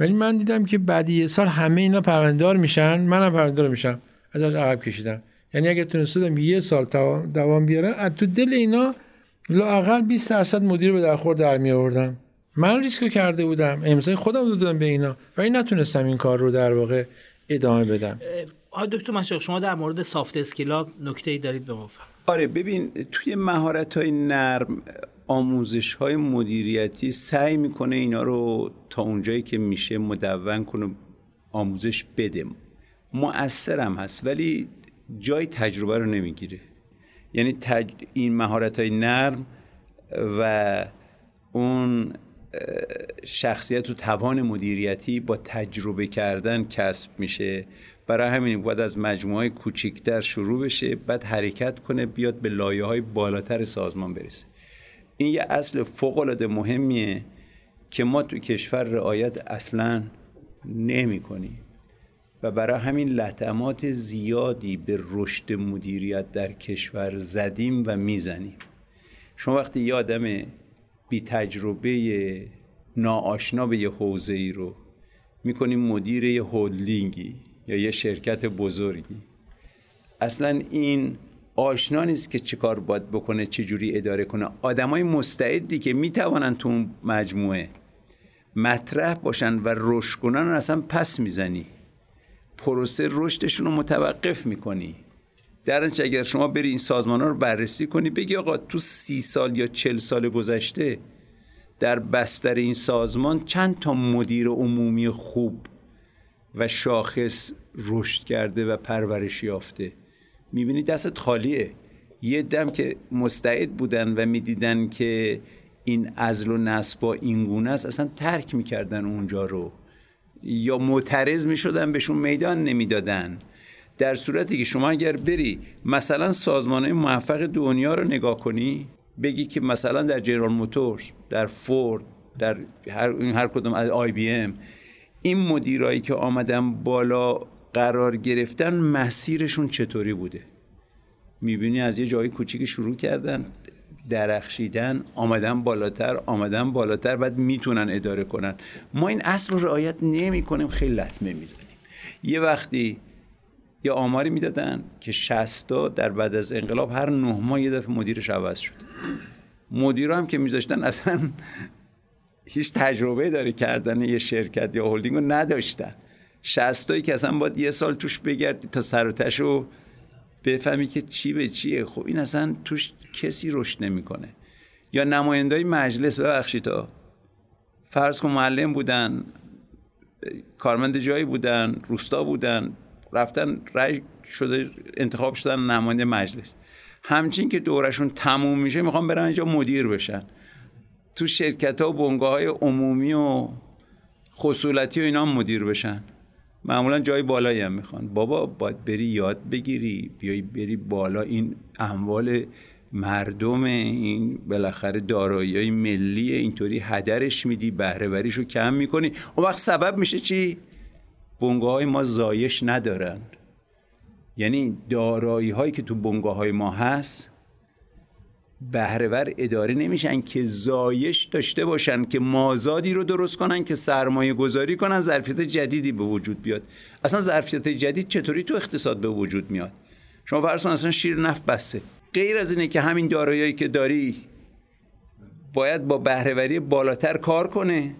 Speaker 3: ولی من دیدم که بعد یه سال همه اینا پروندار میشن. منم پروندار میشم. ازش عقب کشیدم. یعنی اگه تونستم یه سال دوام بیارم از تو دل اینا لاقل 20 درصد مدیر به درخور در می آوردم من ریسک کرده بودم. امضای خودم دادم به اینا. و این نتونستم این کار رو در واقع ادامه بدم.
Speaker 1: آقای دکتر مشاق شما در مورد سافت اسکیلا نکته ای دارید به ما
Speaker 2: آره ببین توی مهارت های نرم آموزش های مدیریتی سعی می‌کنه اینا رو تا اونجایی که میشه مدون کنه آموزش بده. مؤثرم هست ولی جای تجربه رو نمی‌گیره. یعنی تج... این مهارت های نرم و اون شخصیت و توان مدیریتی با تجربه کردن کسب میشه. برای همین باید از مجموعه کوچیکتر شروع بشه بعد حرکت کنه بیاد به لایه های بالاتر سازمان برسه. این یه اصل فوق العاده مهمیه که ما تو کشور رعایت اصلا نمی و برای همین لطمات زیادی به رشد مدیریت در کشور زدیم و می‌زنیم. شما وقتی یه آدم بی تجربه ناآشنا به یه حوزه ای رو می‌کنیم مدیر یه هولدینگی یا یه شرکت بزرگی. اصلا این آشنا نیست که چه کار باید بکنه چه جوری اداره کنه. آدمای مستعدی که می‌توانن تو اون مجموعه مطرح باشن و رشد کنن اصلا پس می‌زنی. پروسه رشدشون رو متوقف می‌کنی. در اگر شما بری این سازمان ها رو بررسی کنی بگی آقا تو سی سال یا چل سال گذشته در بستر این سازمان چند تا مدیر عمومی خوب و شاخص رشد کرده و پرورش یافته؟ می‌بینی دستت خالیه. یه دم که مستعد بودن و می‌دیدن که این ازل و نسبا اینگونه است اصلا ترک می‌کردن اونجا رو. یا معترض می‌شدن بهشون میدان نمی‌دادن. در صورتی که شما اگر بری مثلا سازمان موفق دنیا رو نگاه کنی بگی که مثلا در جنرال موتورز در فورد در هر, هر کدوم از آی بی ام این مدیرایی که آمدن بالا قرار گرفتن مسیرشون چطوری بوده؟ می‌بینی از یه جایی کوچیک شروع کردن درخشیدن آمدن بالاتر آمدن بالاتر بعد می‌تونن اداره کنن. ما این اصل رو رعایت نمی کنیم خیلی لطمه می‌زنیم. یه وقتی یه آماری می‌دادن که شستا در بعد از انقلاب هر نه ماه یه دفعه مدیرش عوض شد. مدیر هم که میذاشتن اصلا هیچ تجربه داره کردن یه شرکت یا هلدینگ رو نداشتن. شستایی که اصلا باید یه سال توش بگردی تا سر و بفهمی که چی به چیه. خب این اصلا توش کسی رشد نمی‌کنه. یا نمایندای مجلس ببخشید تا. فرض کن معلم بودن کارمند جایی بودن روستا بودن. رفتن رای شده انتخاب شدن نماینده مجلس. همچین که دورشون تموم میشه می‌خوام برن اینجا مدیر بشن. تو شرکت ها و بنگاه های عمومی و خصولتی و اینا مدیر بشن. معمولا جای بالایی هم می‌خوان. بابا باید بری یاد بگیری بیای بری بالا. این اموال مردم این بالاخره دارایی های ملی اینطوری هدرش میدی بهره رو کم می‌کنی. اون وقت سبب میشه چی؟ بنگاه های ما زایش ندارن. یعنی دارایی هایی که تو بنگاه های ما هست بهرهور اداره نمیشن که زایش داشته باشن که مازادی رو درست کنن که سرمایه گذاری کنن ظرفیت جدیدی به وجود بیاد. اصلا ظرفیت جدید چطوری تو اقتصاد به وجود میاد؟ شما فرض اصلا شیر نفت بسته. غیر از اینه که همین دارایی که داری باید با بهرهوری بالاتر کار کنه.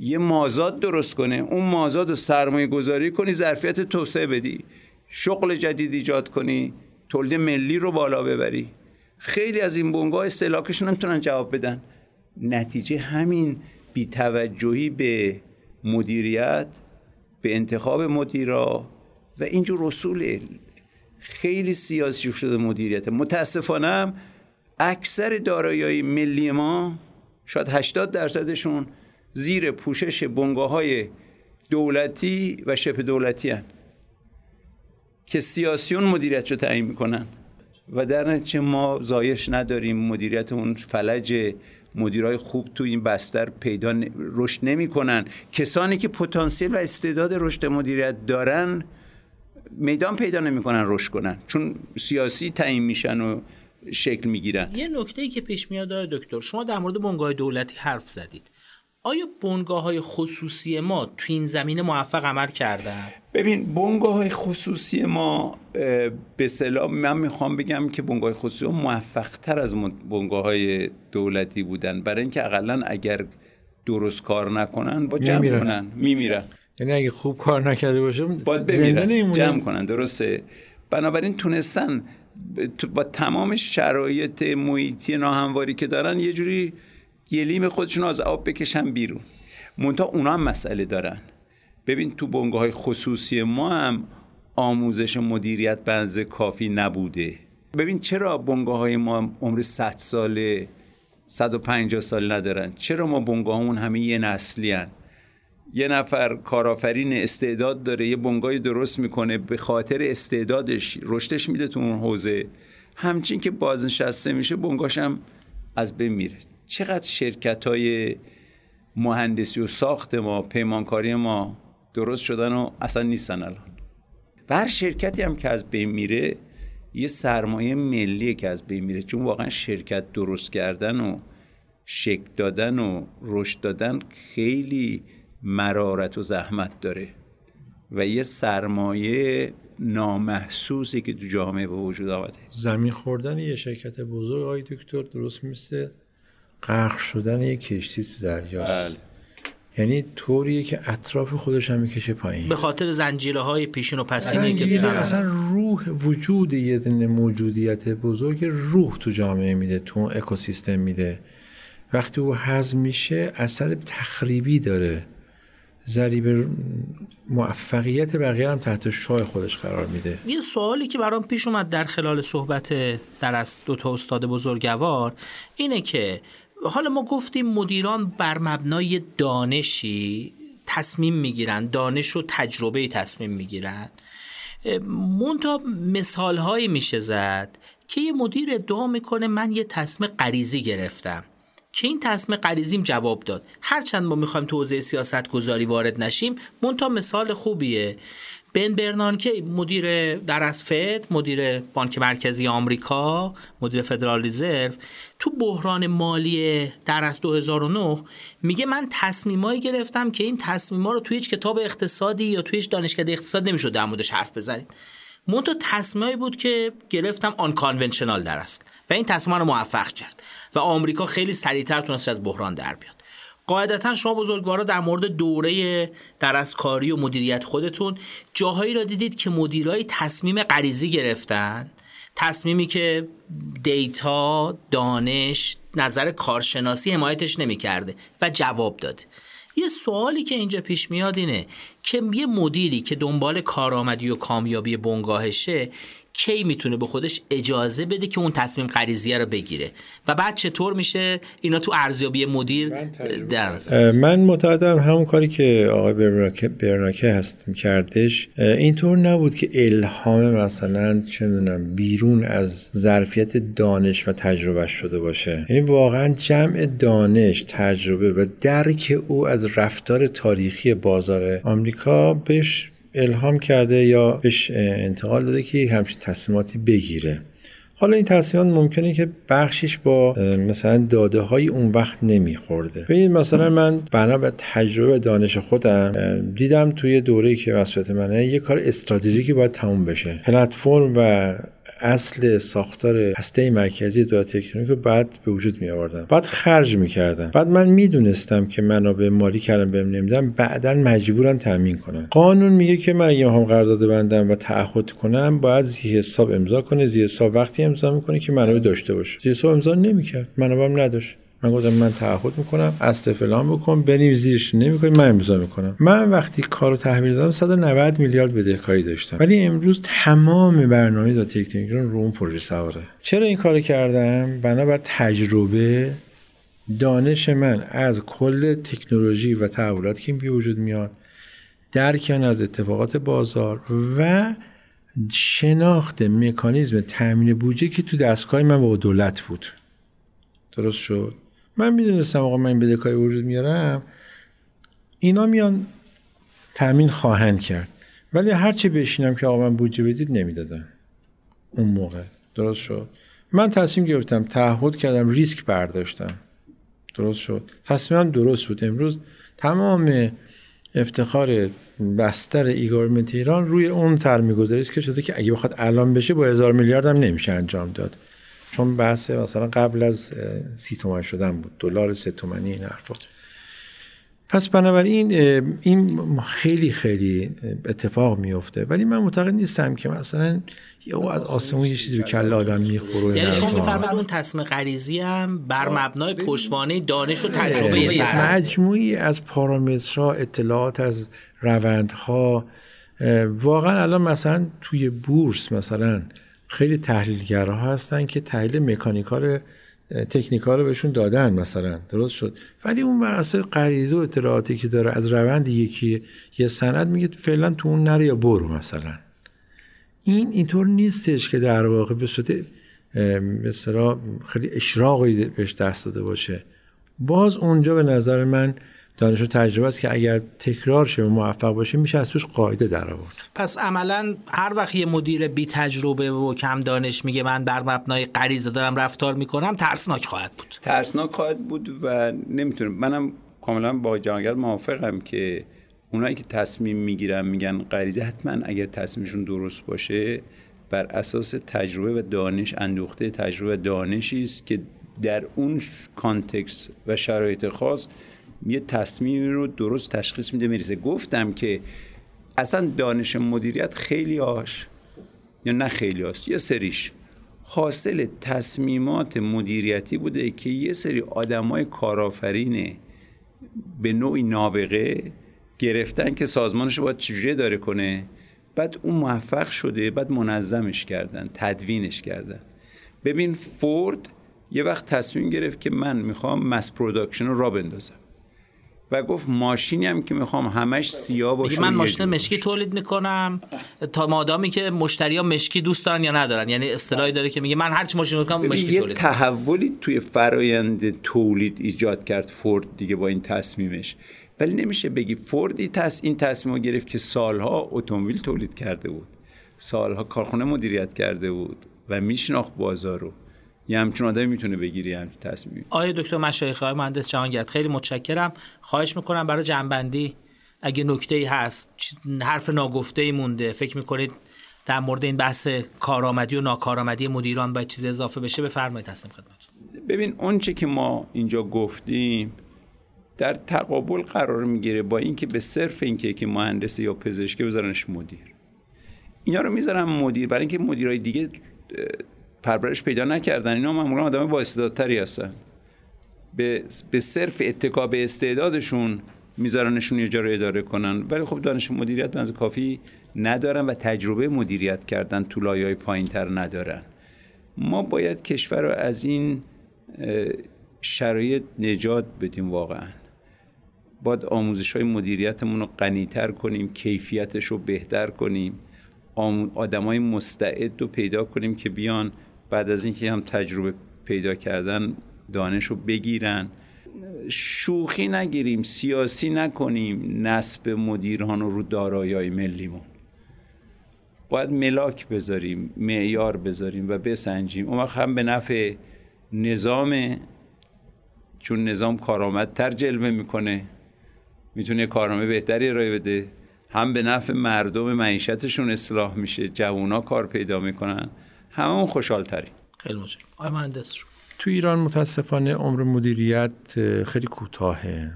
Speaker 2: یه مازاد درست کنه. اون مازاد رو سرمایه گذاری کنی ظرفیت توسعه بدی. شغل جدید ایجاد کنی تولید ملی رو بالا ببری. خیلی از این بنگاه استلاکشون نمی‌تونن جواب بدن. نتیجه همین بیتوجهی به مدیریت به انتخاب مدیرا و اینجور رسول خیلی سیاسی شده مدیریت. متاسفانه اکثر دارایی ملی ما شاید 80 درصدشون زیر پوشش بنگاه های دولتی و شبه دولتی هن. که سیاسیون مدیریت رو تعیین می‌کنن. و در نتیجه ما زایش نداریم. مدیریت اون فلج مدیرای خوب تو این بستر پیدا رشد نمی‌کنن. کسانی که پتانسیل و استعداد رشد مدیریت دارن میدان پیدا نمی‌کنن رشد کنن. چون سیاسی تعیین میشن و شکل می‌گیرن.
Speaker 1: یه نکته ای که پیش میاد دکتر شما در مورد بنگاه دولتی حرف زدید. آیا بنگاه های خصوصی ما تو این زمینه موفق عمل کردن؟
Speaker 2: ببین بنگاه های خصوصی ما به سلام من می‌خوام بگم که بنگاه خصوصی ما موفق تر از بنگاه های دولتی بودن. برای اینکه اقلا اگر درست کار نکنن با جمع میمیرن. کنن. میمیرن.
Speaker 3: یعنی اگه خوب کار نکرده باشه
Speaker 2: باید بمیرن. جمع کنن. درسته. بنابراین تونستن با تمام شرایط محیطی ناهمواری که دارن یه جوری گلیم خودشون از آب بکشن بیرون. منتها اونا هم مسئله دارن. ببین تو بنگاه های خصوصی ما هم آموزش مدیریت بنز کافی نبوده. ببین چرا بنگاه های ما عمر 100 ساله 150 سال ندارن؟ چرا ما بنگاهمون همه یه نسلی هن؟ یه نفر کارآفرین استعداد داره یه بنگاهی درست می‌کنه به خاطر استعدادش رشدش میده تو اون حوزه. همچین که بازنشسته میشه بنگاش هم از بین میره. چقدر شرکت های مهندسی و ساخت ما پیمانکاری ما درست شدن و اصلا نیستن الان. و هر شرکتی هم که از بین میره یه سرمایه ملیه که از بین میره. چون واقعا شرکت درست کردن و شکل دادن و رشد دادن خیلی مرارت و زحمت داره. و یه سرمایه نامحسوسی که تو جامعه به وجود آمده.
Speaker 3: زمین خوردن یه شرکت بزرگ آقای دکتر درست مثل غرق شدن یه کشتی تو دریاست.
Speaker 2: بله.
Speaker 3: یعنی طوریه که اطراف خودش هم می‌کشه پایین.
Speaker 1: به خاطر زنجیره های پیشین و پسینی که
Speaker 3: اصلا, روح وجود یه موجودیت بزرگ روح تو جامعه میده تو اون اکوسیستم میده. وقتی او هضم میشه اثر تخریبی داره. ضریب موفقیت بقیه هم تحت شاه خودش قرار میده.
Speaker 1: یه سوالی که برام پیش اومد در خلال صحبت در از دو تا استاد بزرگوار اینه که حالا ما گفتیم مدیران بر مبنای دانشی تصمیم می‌گیرن دانش و تجربه تصمیم می‌گیرن. مونتا مثال هایی میشه زد که یه مدیر ادعا می‌کنه من یه تصمیم غریزی گرفتم. که این تصمیم غریزیم جواب داد. هرچند ما می‌خوایم تو حوزه سیاست گذاری وارد نشیم مونتا مثال خوبیه. بن برنانکی مدیر در از فد مدیر بانک مرکزی آمریکا مدیر فدرال رزرو تو بحران مالی در از 2009 میگه من تصمیمایی گرفتم که این تصمیما رو توی هیچ کتاب اقتصادی یا توی هیچ دانشکده اقتصاد نمی‌شد در موردش حرف بزنید منتها تصمیمی بود که گرفتم آن کانونشنال در است و این تصمیم رو موفق کرد و آمریکا خیلی سریعتر تونست از بحران در بیاد. قاعدتا شما بزرگوارا در مورد دوره درسکاری و مدیریت خودتون جاهایی را دیدید که مدیرای تصمیم غریزی گرفتن؟ تصمیمی که دیتا دانش نظر کارشناسی حمایتش نمی‌کرده و جواب داده. یه سوالی که اینجا پیش میاد اینه که یه مدیری که دنبال کارآمدی و کامیابی بنگاهشه کی می‌تونه به خودش اجازه بده که اون تصمیم غریزیه رو بگیره؟ و بعد چطور میشه اینا تو ارزیابی مدیر در نظر؟
Speaker 3: من معتقدم همون کاری که آقای برناکه, برناکه هست میکردش. اینطور نبود که الهام مثلا چه می‌دونم بیرون از ظرفیت دانش و تجربه شده باشه. یعنی واقعا جمع دانش تجربه و درک او از رفتار تاریخی بازار آمریکا بهش الهام کرده یا بهش انتقال داده که همچین تصمیماتی بگیره. حالا این تصمیمات ممکنه که بخشش با مثلا داده های اون وقت نمیخورده. ببینید مثلا من بنا به تجربه دانش خودم دیدم توی دوره که مسئولیت منه یه کار استراتژیکی باید تموم بشه. پلتفرم و اصل ساختار هسته مرکزی دو تکنیک رو بعد به وجود می آوردم بعد خرج می کردم بعد من می‌دونستم که منابع مالی کردم بهم نمیدم بعدا مجبورم تامین کنم قانون میگه که من اگه هم قرارداد بندم و تعهد کنم باید زی حساب امضا کنه. زی حساب وقتی امضا می‌کنه که منابع داشته باشه. زی حساب امضا نمی‌کرد. منابعم نداشت. من گفتم من تعهد می‌کنم اصل فلان بکن بنویس زیرش. نمی‌کنی من امضا می‌کنم. من وقتی کارو تحویل دادم 190 میلیارد بدهکاری داشتم. ولی امروز تمام برنامه دا تکنیک رو اون پروژه سواره. چرا این کارو کردم؟ بنابر تجربه دانش من از کل تکنولوژی و تحولاتی که بی وجود میاد درکن از اتفاقات بازار و شناخت مکانیزم تامین بودجه که تو دستگاه من با دولت بود. درست شد؟ من می‌دونستم آقا من بدهکاری وجود میارم. اینا میان تامین خواهند کرد. ولی هرچی بشینم که آقا من بودجه بدید نمی‌دادن. اون موقع. درست شد؟ من تصمیم گرفتم تعهد کردم ریسک برداشتم. درست شد. تصمیمم درست بود. امروز تمام افتخار بستر ایگارمنت ایران روی اون سرمیگذاری که شده که اگه بخواد الان بشه با هزار میلیارد هم نمیشه انجام داد. چون بحث مثلا قبل از سی تومن شدن بود. دلار سه تومنی این حرفا. پس بنابراین این خیلی خیلی اتفاق میفته ولی من معتقد نیستم که مثلا یه از آسمون یه چیزی به کل آدم می‌خوره
Speaker 1: یعنی شما میفرمایید اون تصمیم غریزی هم بر مبنای پشتوانه دانش و تجربه
Speaker 3: مجموعی از پارامترها اطلاعات از روندها واقعا الان مثلا توی بورس مثلا خیلی تحلیلگرها هستن که تحلیل مکانیکال تکنیکا رو بهشون دادن مثلا. درست شد. ولی اون بر اساس غریزه و اطلاعاتی که داره از روند یکی یه سند میگه فعلا تو اون نره یا برو مثلا. این اینطور نیستش که در واقع به صورت به خیلی اشراقی بهش دست داده باشه. باز اونجا به نظر من دانش و تجربه است که اگر تکرار شه و موفق باشه میشه از توش قاعده در آورد
Speaker 1: پس عملا هر وقت یه مدیر بی تجربه و کم دانش میگه من بر مبنای غریزه دارم رفتار می‌کنم ترسناک خواهد بود.
Speaker 2: ترسناک خواهد بود و نمی‌تونم. منم کاملا با جانگر موافقم که اونایی که تصمیم می‌گیرن میگن غریزه حتما اگر تصمیمشون درست باشه بر اساس تجربه و دانش اندوخته تجربه و دانشی است که در اون کانتکست و شرایط خاص یه تصمیمی رو درست تشخیص میده می‌رسه. گفتم که اصلا دانش مدیریت خیلی هاش یا نه خیلی هاش یه سریش. حاصل تصمیمات مدیریتی بوده که یه سری آدمای کارآفرین به نوعی نابغه گرفتن که سازمانش باید چجوری داره کنه. بعد اون موفق شده بعد منظمش کردن تدوینش کردن. ببین فورد یه وقت تصمیم گرفت که من می‌خوام mass production رو راه بندازم. و گفت ماشینی هم که می‌خوام همش سیاه باشه
Speaker 1: من ماشین مشکی تولید می‌کنم. تا مادامی که مشتری ها مشکی دوست دارن یا ندارن. یعنی اصطلاحی داره که میگه من هر چی ماشین می‌کنم مشکی
Speaker 2: یه تحولی توی فرایند تولید ایجاد کرد فورد دیگه با این تصمیمش. ولی نمیشه بگی فوردی تص... این تصمیم رو گرفت که سالها اتومبیل تولید کرده بود. سالها کارخونه مدیریت کرده بود و میشناخت بازار رو. یه همچون آدمی می‌تونه بگیری همچون تصمیم
Speaker 1: آیا دکتر مشایخ های مهندس جهانگرد خیلی متشکرم. خواهش می‌کنم برای جنبندی اگه نکته ای هست حرف ناگفته ای مونده فکر می‌کنید در مورد این بحث کارآمدی و ناکارآمدی مدیران باید چیز اضافه بشه بفرمایید هستیم خدمتتون.
Speaker 2: ببین اون که ما اینجا گفتیم در تقابل قرار می‌گیره با اینکه به صرف اینکه که مهندس یا پزشک بذارنش مدیر. اینا رو می‌ذارن مدیر برای اینکه مدیرای دیگه پرورش پیدا نکردن. اینا معمولا آدم با استعدادتری هستن. به, به صرف اتکا به استعدادشون میذارنشون یه جا رو اداره کنن. ولی خب دانش مدیریت بنز کافی ندارن و تجربه مدیریت کردن تو لایه های پایین تر ندارن. ما باید کشور رو از این شرایط نجات بدیم واقعا. باید آموزش های مدیریتمون رو غنیتر کنیم کیفیتش رو بهتر کنیم. آدم های مستعد رو پیدا کنیم که بیان بعد از اینکه هم تجربه پیدا کردن دانش رو بگیرن شوخی نگیریم سیاسی نکنیم نسب مدیران رو دارایی ملیمون. باید ملاک بذاریم معیار بذاریم و بسنجیم. اون وقت هم به نفع نظام چون نظام کارآمدتر جلوه می‌کنه می‌تونه کارنامه بهتری ارائه بده. هم به نفع مردم معیشتشون اصلاح میشه جوونا کار پیدا می‌کنن. همون خوشحال تری
Speaker 1: خیلی متشکرم. آقای مهندس
Speaker 3: تو ایران متاسفانه عمر مدیریت خیلی کوتاهه.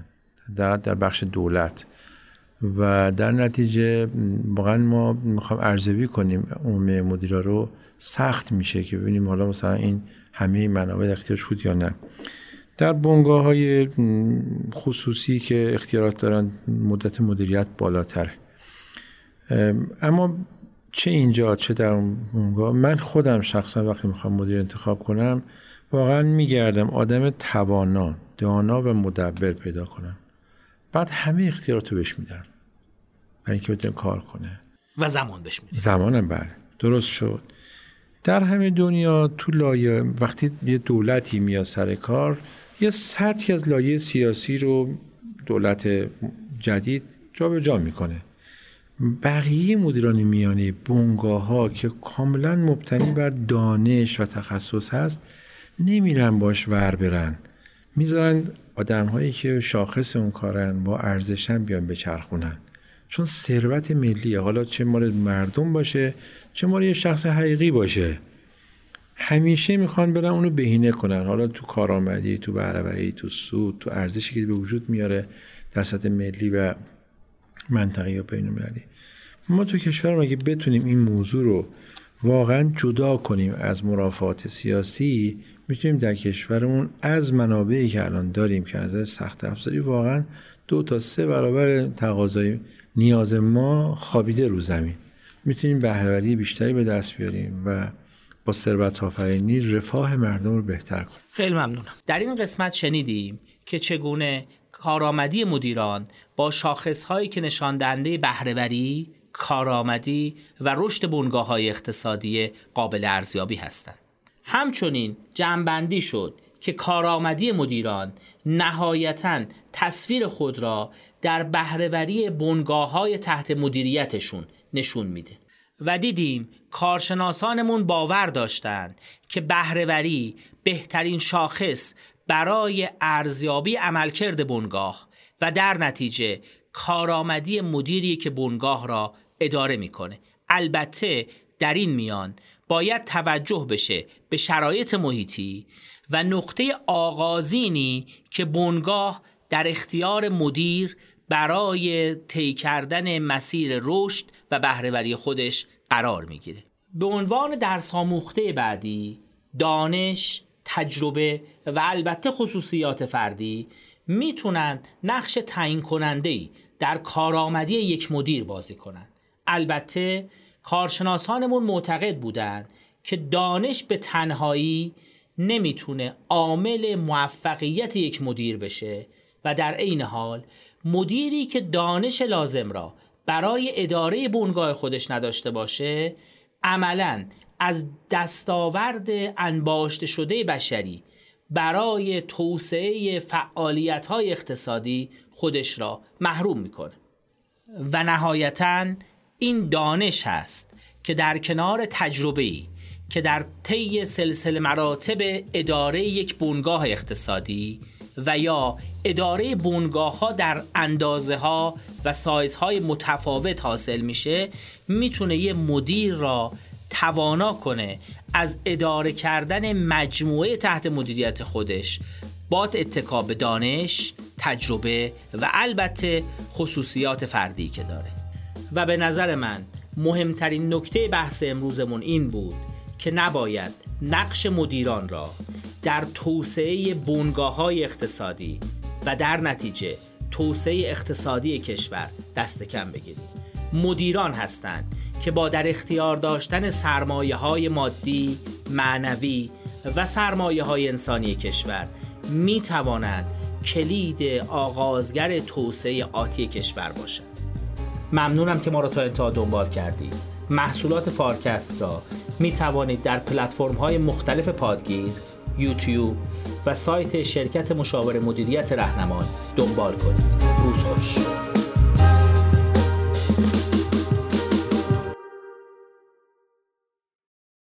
Speaker 3: در در بخش دولت. و در نتیجه واقعا ما می‌خوام ارزیابی کنیم عمر مدیرا رو. سخت میشه که ببینیم حالا مثلا این همه منابع اختیارش بود یا نه. در بنگاه های خصوصی که اختیارات دارن مدت مدیریت بالاتره. اما چه اینجا چه در اون بنگاه من خودم شخصا وقتی می‌خوام مدیر انتخاب کنم واقعا میگردم آدم توانا دانا و مدبر پیدا کنم. بعد همه اختیارات رو بهش میدم. برای اینکه بتونه کار کنه.
Speaker 1: و زمان بهش میدم.
Speaker 3: زمانم بله. درست شد. در همه دنیا تو لایه وقتی یه دولتی میاد سر کار یه سطحی از لایه سیاسی رو دولت جدید جابجا جا می‌کنه. بقیه مدیران میانی بونگاه ها که کاملا مبتنی بر دانش و تخصص هست نمیرن باش ور برن. می‌ذارن آدم هایی که شاخص اون کارن با ارزشن بیان بچرخونن. چون ثروت ملیه. حالا چه مال مردم باشه چه مال یه شخص حقیقی باشه. همیشه می‌خوان برن اونو بهینه کنن. حالا تو کارآمدی تو بهرهوری تو سود تو ارزشی که به وجود میاره در سطح ملی و منطقه یا بین المللی ما تو کشور اگه بتونیم این موضوع رو واقعا جدا کنیم از مرافعات سیاسی؟ می‌تونیم در کشورمون از منابعی که الان داریم که نظر سخت افزاری واقعا دو تا سه برابر تقاضای نیاز ما خوابیده رو زمین. می‌تونیم بهرهوری بیشتری به دست بیاریم و با ثروت آفرینی رفاه مردم رو بهتر کنیم.
Speaker 1: خیلی ممنونم. در این قسمت شنیدیم که چگونه کارآمدی مدیران با شاخصهایی که نشان دهنده بهرهوری، کارآمدی و رشد بنگاه های اقتصادی قابل ارزیابی هستند. همچنین جمعبندی شد که کارآمدی مدیران نهایتا تصویر خود را در بهرهوری بنگاه های تحت مدیریتشون نشون میده و دیدیم کارشناسانمون باور داشتند که بهرهوری بهترین شاخص برای ارزیابی عملکرد بنگاه و در نتیجه کارآمدی مدیری که بنگاه را اداره می‌کنه. البته در این میان باید توجه بشه به شرایط محیطی و نقطه آغازینی که بنگاه در اختیار مدیر برای طی کردن مسیر رشد و بهرهوری خودش قرار می‌گیره. به عنوان درس آموخته بعدی دانش تجربه و البته خصوصیات فردی می‌تونن نقش تعیین کننده در کارآمدی یک مدیر بازی کنند. البته کارشناسانمون معتقد بودند که دانش به تنهایی نمی‌تونه عامل موفقیت یک مدیر بشه و در عین حال مدیری که دانش لازم را برای اداره بنگاه خودش نداشته باشه عملا از دستاورد انباشته شده بشری برای توسعه فعالیت های اقتصادی خودش را محروم می‌کنه. و نهایتا این دانش هست که در کنار تجربه که در طی سلسله مراتب اداره یک بنگاه اقتصادی و یا اداره بونگاه ها در اندازه ها و سایز های متفاوت حاصل میشه می‌تونه یه مدیر را توانا کنه از اداره کردن مجموعه تحت مدیریت خودش. با اتکا به دانش، تجربه و البته خصوصیات فردی که داره. و به نظر من مهمترین نکته بحث امروزمون این بود که نباید نقش مدیران را در توسعه بونگاه های اقتصادی و در نتیجه توسعه اقتصادی کشور دست کم بگیریم. مدیران هستند که با در اختیار داشتن سرمایه های مادی، معنوی و سرمایه های انسانی کشور می توانند کلید آغازگر توسعه آتی کشور باشند. ممنونم که ما را تا انتها دنبال کردید. محصولات فارکست را می توانید در پلتفرم های مختلف پادگیر یوتیوب و سایت شرکت مشاور مدیریت رهنمان دنبال کنید روز خوش